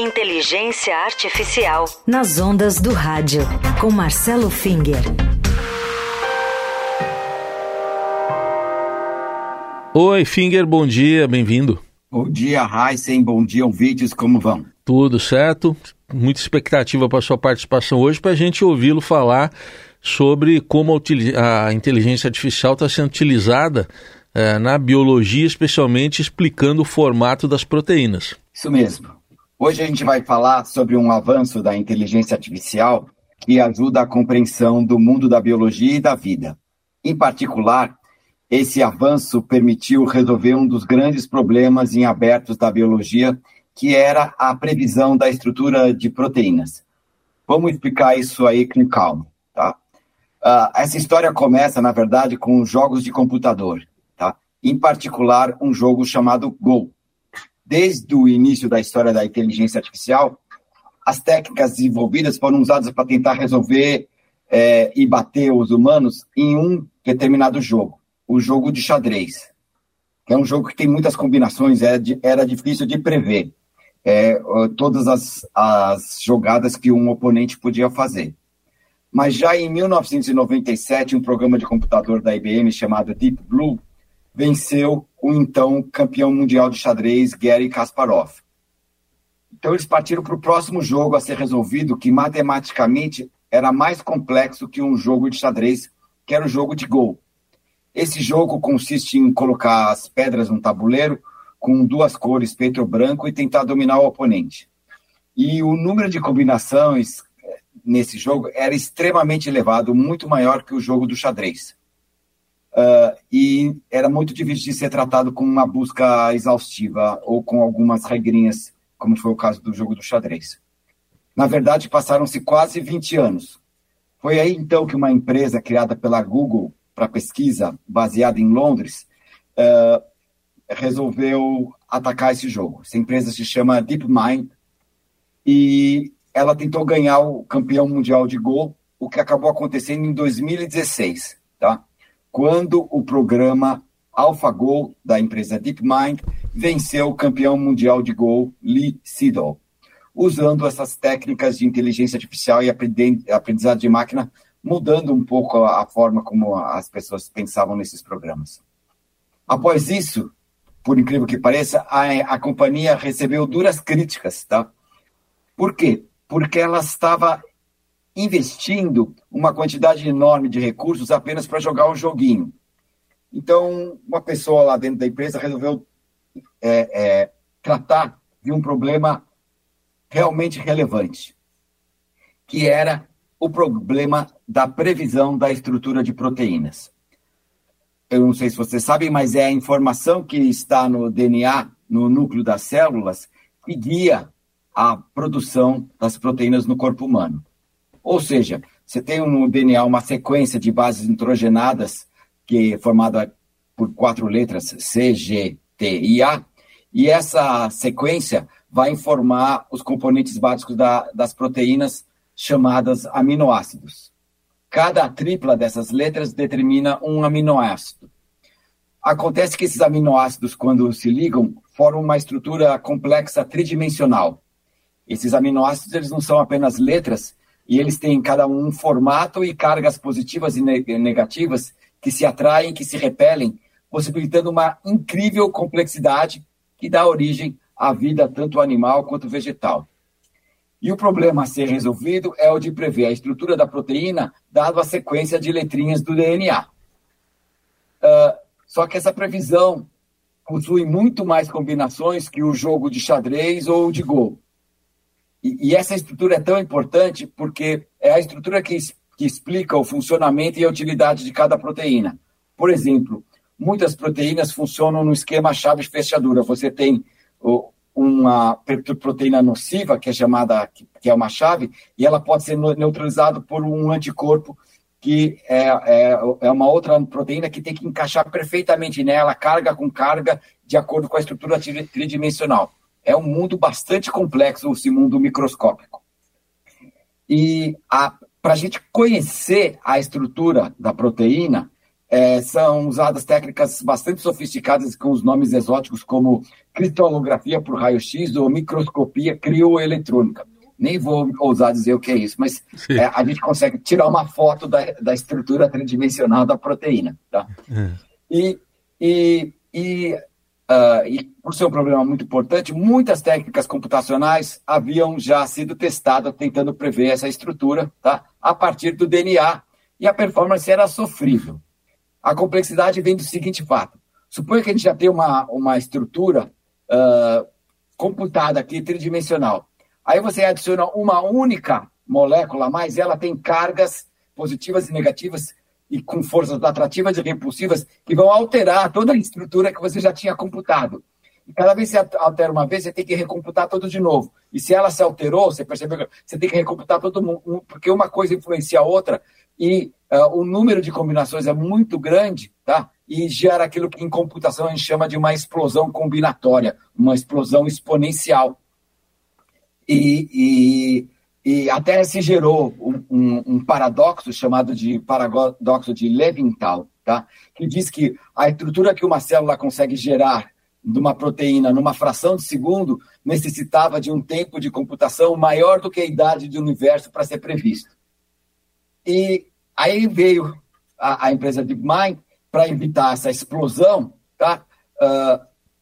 Inteligência Artificial. Nas ondas do rádio. Com Marcelo Finger. Oi, Finger, bom dia, bem-vindo. Bom dia, Heisen, bom dia, ouvintes, como vão? Tudo certo, muita expectativa para sua participação hoje para a gente ouvi-lo falar sobre como a, a inteligência artificial está sendo utilizada é, na biologia, especialmente explicando o formato das proteínas. Isso mesmo. Hoje a gente vai falar sobre um avanço da inteligência artificial que ajuda a compreensão do mundo da biologia e da vida. Em particular, esse avanço permitiu resolver um dos grandes problemas em abertos da biologia, que era a previsão da estrutura de proteínas. Vamos explicar isso aí com calma, tá? Uh, essa história começa, na verdade, com jogos de computador, tá? Em particular, um jogo chamado Go, desde o início da história da inteligência artificial, as técnicas desenvolvidas foram usadas para tentar resolver é, e bater os humanos em um determinado jogo, o jogo de xadrez. É um jogo que tem muitas combinações, é era difícil de prever é, todas as, as jogadas que um oponente podia fazer. Mas já em 1997, um programa de computador da IBM chamado Deep Blue venceu o então campeão mundial de xadrez Gary Kasparov. Então eles partiram para o próximo jogo a ser resolvido, que matematicamente era mais complexo que um jogo de xadrez, que era o jogo de Go. Esse jogo consiste em colocar as pedras num tabuleiro com duas cores, preto e branco, e tentar dominar o oponente. E o número de combinações eh, nesse jogo era extremamente elevado, muito maior que o jogo do xadrez uh, e era muito difícil de ser tratado com uma busca exaustiva ou com algumas regrinhas, como foi o caso do jogo do xadrez. Na verdade, passaram-se quase 20 anos. Foi aí então que uma empresa criada pela Google para pesquisa, baseada em Londres, uh, resolveu atacar esse jogo. Essa empresa se chama DeepMind e ela tentou ganhar o campeão mundial de Go, o que acabou acontecendo em 2016, tá? Quando o programa AlphaGo da empresa DeepMind venceu o campeão mundial de Go Lee Sedol, usando essas técnicas de inteligência artificial e aprendizado de máquina, mudando um pouco a forma como as pessoas pensavam nesses programas. Após isso, por incrível que pareça, a, a companhia recebeu duras críticas, tá? Por quê? Porque ela estava investindo uma quantidade enorme de recursos apenas para jogar um joguinho. Então, uma pessoa lá dentro da empresa resolveu é, é, tratar de um problema realmente relevante, que era o problema da previsão da estrutura de proteínas. Eu não sei se vocês sabem, mas é a informação que está no DNA, no núcleo das células, que guia a produção das proteínas no corpo humano. Ou seja, você tem no DNA uma sequência de bases nitrogenadas, que é formada por quatro letras, C, G, T e A, e essa sequência vai informar os componentes básicos da, das proteínas chamadas aminoácidos. Cada tripla dessas letras determina um aminoácido. Acontece que esses aminoácidos, quando se ligam, formam uma estrutura complexa tridimensional. Esses aminoácidos eles não são apenas letras, e eles têm cada um um formato e cargas positivas e negativas que se atraem, que se repelem, possibilitando uma incrível complexidade que dá origem à vida tanto animal quanto vegetal. E o problema a ser resolvido é o de prever a estrutura da proteína dado a sequência de letrinhas do DNA. Uh, ah, só que essa previsão possui muito mais combinações que o jogo de xadrez ou de Go. E, e, essa estrutura é tão importante porque é a estrutura que, que explica o funcionamento e a utilidade de cada proteína. Por exemplo, muitas proteínas funcionam no esquema chave-fechadura. Você tem uma proteína nociva, que é chamada, que é uma chave, e ela pode ser neutralizada por um anticorpo, que é, é, é, uma outra proteína que tem que encaixar perfeitamente nela, carga com carga, de acordo com a estrutura tridimensional é um mundo bastante complexo, esse mundo microscópico. E para a gente conhecer a estrutura da proteína, é, são usadas técnicas bastante sofisticadas com os nomes exóticos como cristalografia por raio-x ou microscopia crioeletrônica. Nem vou ousar dizer o que é isso, mas é, a gente consegue tirar uma foto da, da estrutura tridimensional da proteína. Tá? É. E, e, e, uh, e, por ser um problema muito importante, muitas técnicas computacionais haviam já sido testadas tentando prever essa estrutura tá? a partir do DNA, e a performance era sofrível. A complexidade vem do seguinte fato. Suponha que a gente já tem uma, uma estrutura uh, computada aqui, tridimensional. Aí você adiciona uma única molécula a mais, ela tem cargas positivas e negativas e com forças atrativas e repulsivas que vão alterar toda a estrutura que você já tinha computado. E cada vez que você altera uma vez, você tem que recomputar tudo de novo. E se ela se alterou, você percebeu que você tem que recomputar todo mundo, porque uma coisa influencia a outra e uh, o número de combinações é muito grande, tá? E gera aquilo que em computação a gente chama de uma explosão combinatória, uma explosão exponencial. E, e, e até se gerou um, um, um, paradoxo chamado de paradoxo de Levinthal, tá? Que diz que a estrutura que uma célula consegue gerar de uma proteína numa fração de segundo necessitava de um tempo de computação maior do que a idade do universo para ser previsto. E Aí veio a, a empresa DeepMind para evitar essa explosão, tá? Uh,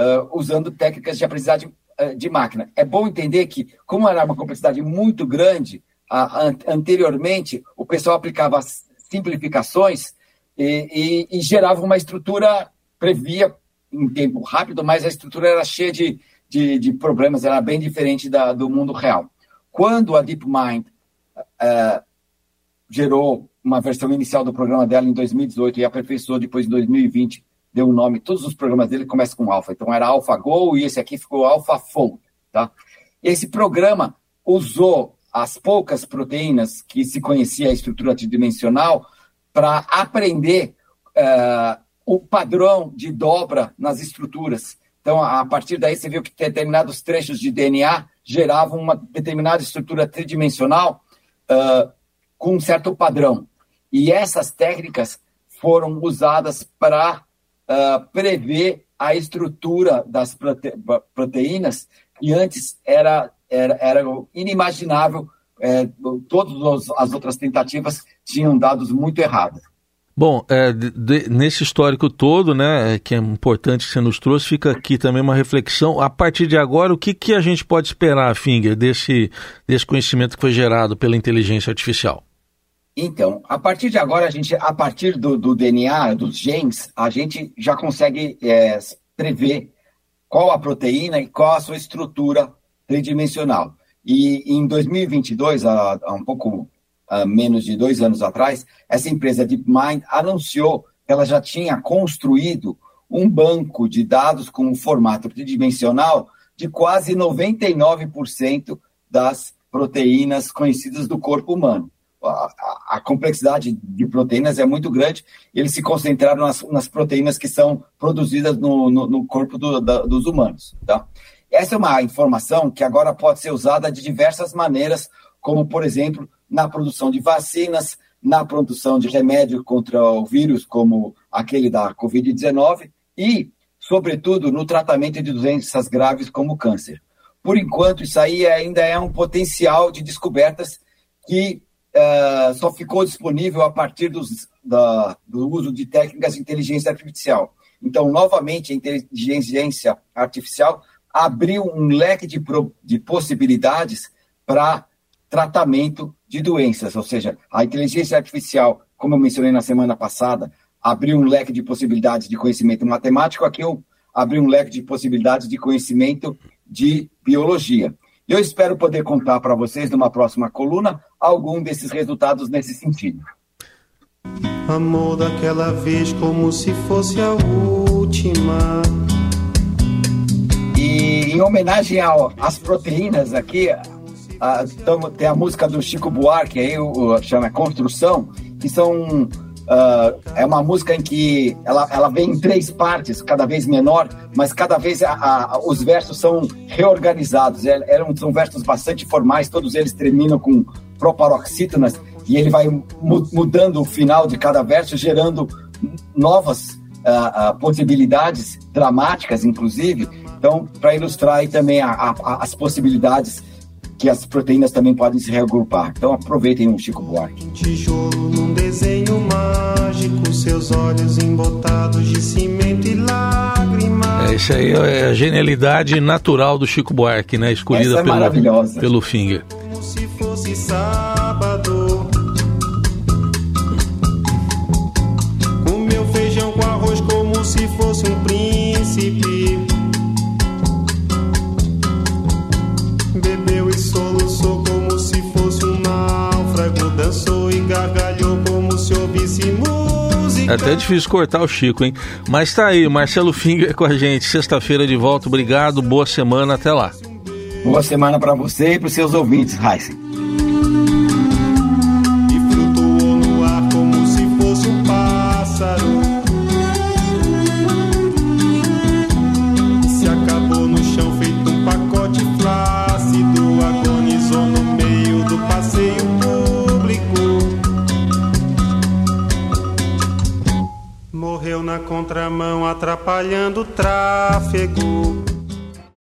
uh, usando técnicas de aprendizagem de máquina. É bom entender que, como era uma complexidade muito grande, an anteriormente o pessoal aplicava simplificações e, e, e, gerava uma estrutura, previa em tempo rápido, mas a estrutura era cheia de, de, de problemas, era bem diferente da, do mundo real. Quando a DeepMind gerou uma versão inicial do programa dela em 2018 e aperfeiçoou depois em 2020, deu o nome, todos os programas dele começam com alfa. Então era AlphaGo e esse aqui ficou AlphaFold, tá? Esse programa usou as poucas proteínas que se conhecia a estrutura tridimensional para aprender uh, o padrão de dobra nas estruturas. Então, a partir daí, você viu que determinados trechos de DNA geravam uma determinada estrutura tridimensional uh, com um certo padrão. E essas técnicas foram usadas para uh, prever a estrutura das prote proteínas, que antes era, era, era inimaginável, é, todas as outras tentativas tinham dados muito errados. Bom, é, de, nesse histórico todo, né, que é importante que você nos trouxe, fica aqui também uma reflexão. A partir de agora, o que, que a gente pode esperar, Finger, desse, desse conhecimento que foi gerado pela inteligência artificial? Então, a partir de agora, a gente, a partir do, do DNA, dos genes, a gente já consegue é, prever qual a proteína e qual a sua estrutura tridimensional. E em 2022, há, há um pouco há menos de dois anos atrás, essa empresa DeepMind anunciou que ela já tinha construído um banco de dados com um formato tridimensional de quase 99% das proteínas conhecidas do corpo humano a, a, complexidade de proteínas é muito grande eles se concentraram nas, nas proteínas que são produzidas no, no, no corpo do, da, dos humanos. Tá? Essa é uma informação que agora pode ser usada de diversas maneiras, como, por exemplo, na produção de vacinas, na produção de remédio contra o vírus, como aquele da Covid-19, e, sobretudo, no tratamento de doenças graves como câncer. Por enquanto, isso aí ainda é um potencial de descobertas que é, só ficou disponível a partir dos, da, do uso de técnicas de inteligência artificial. Então, novamente, a inteligência artificial abriu um leque de, pro, de possibilidades para tratamento de doenças, ou seja, a inteligência artificial, como eu mencionei na semana passada, abriu um leque de possibilidades de conhecimento matemático, aqui eu abri um leque de possibilidades de conhecimento de biologia. Eu espero poder contar para vocês, numa próxima coluna, algum desses resultados nesse sentido. Amor daquela vez como se fosse a última. E em homenagem às proteínas aqui, a, tem a música do Chico Buarque aí, o, chama Construção, que são Uh, é uma música em que ela, ela vem em três partes, cada vez menor, mas cada vez a, a, os versos são reorganizados. É, eram, são versos bastante formais, todos eles terminam com proparoxítonas e ele vai mu mudando o final de cada verso, gerando novas uh, uh, possibilidades dramáticas, inclusive. Então, para ilustrar aí também a, as possibilidades que as proteínas também podem se reagrupar. Então aproveitem o Chico Buarque. Tijolo num desenho mágico, seus olhos embotados de cimento e lágrimas. É, isso aí é a genialidade natural do Chico Buarque, né? Escolhida é pelo, pelo Finger. Como se fosse sábado. É até difícil cortar o Chico, hein? Mas tá aí, Marcelo Finger com a gente. Sexta-feira de volta. Obrigado, boa semana, até lá. Boa semana para você e para seus ouvintes, Heisen. Atrapalhando o tráfego.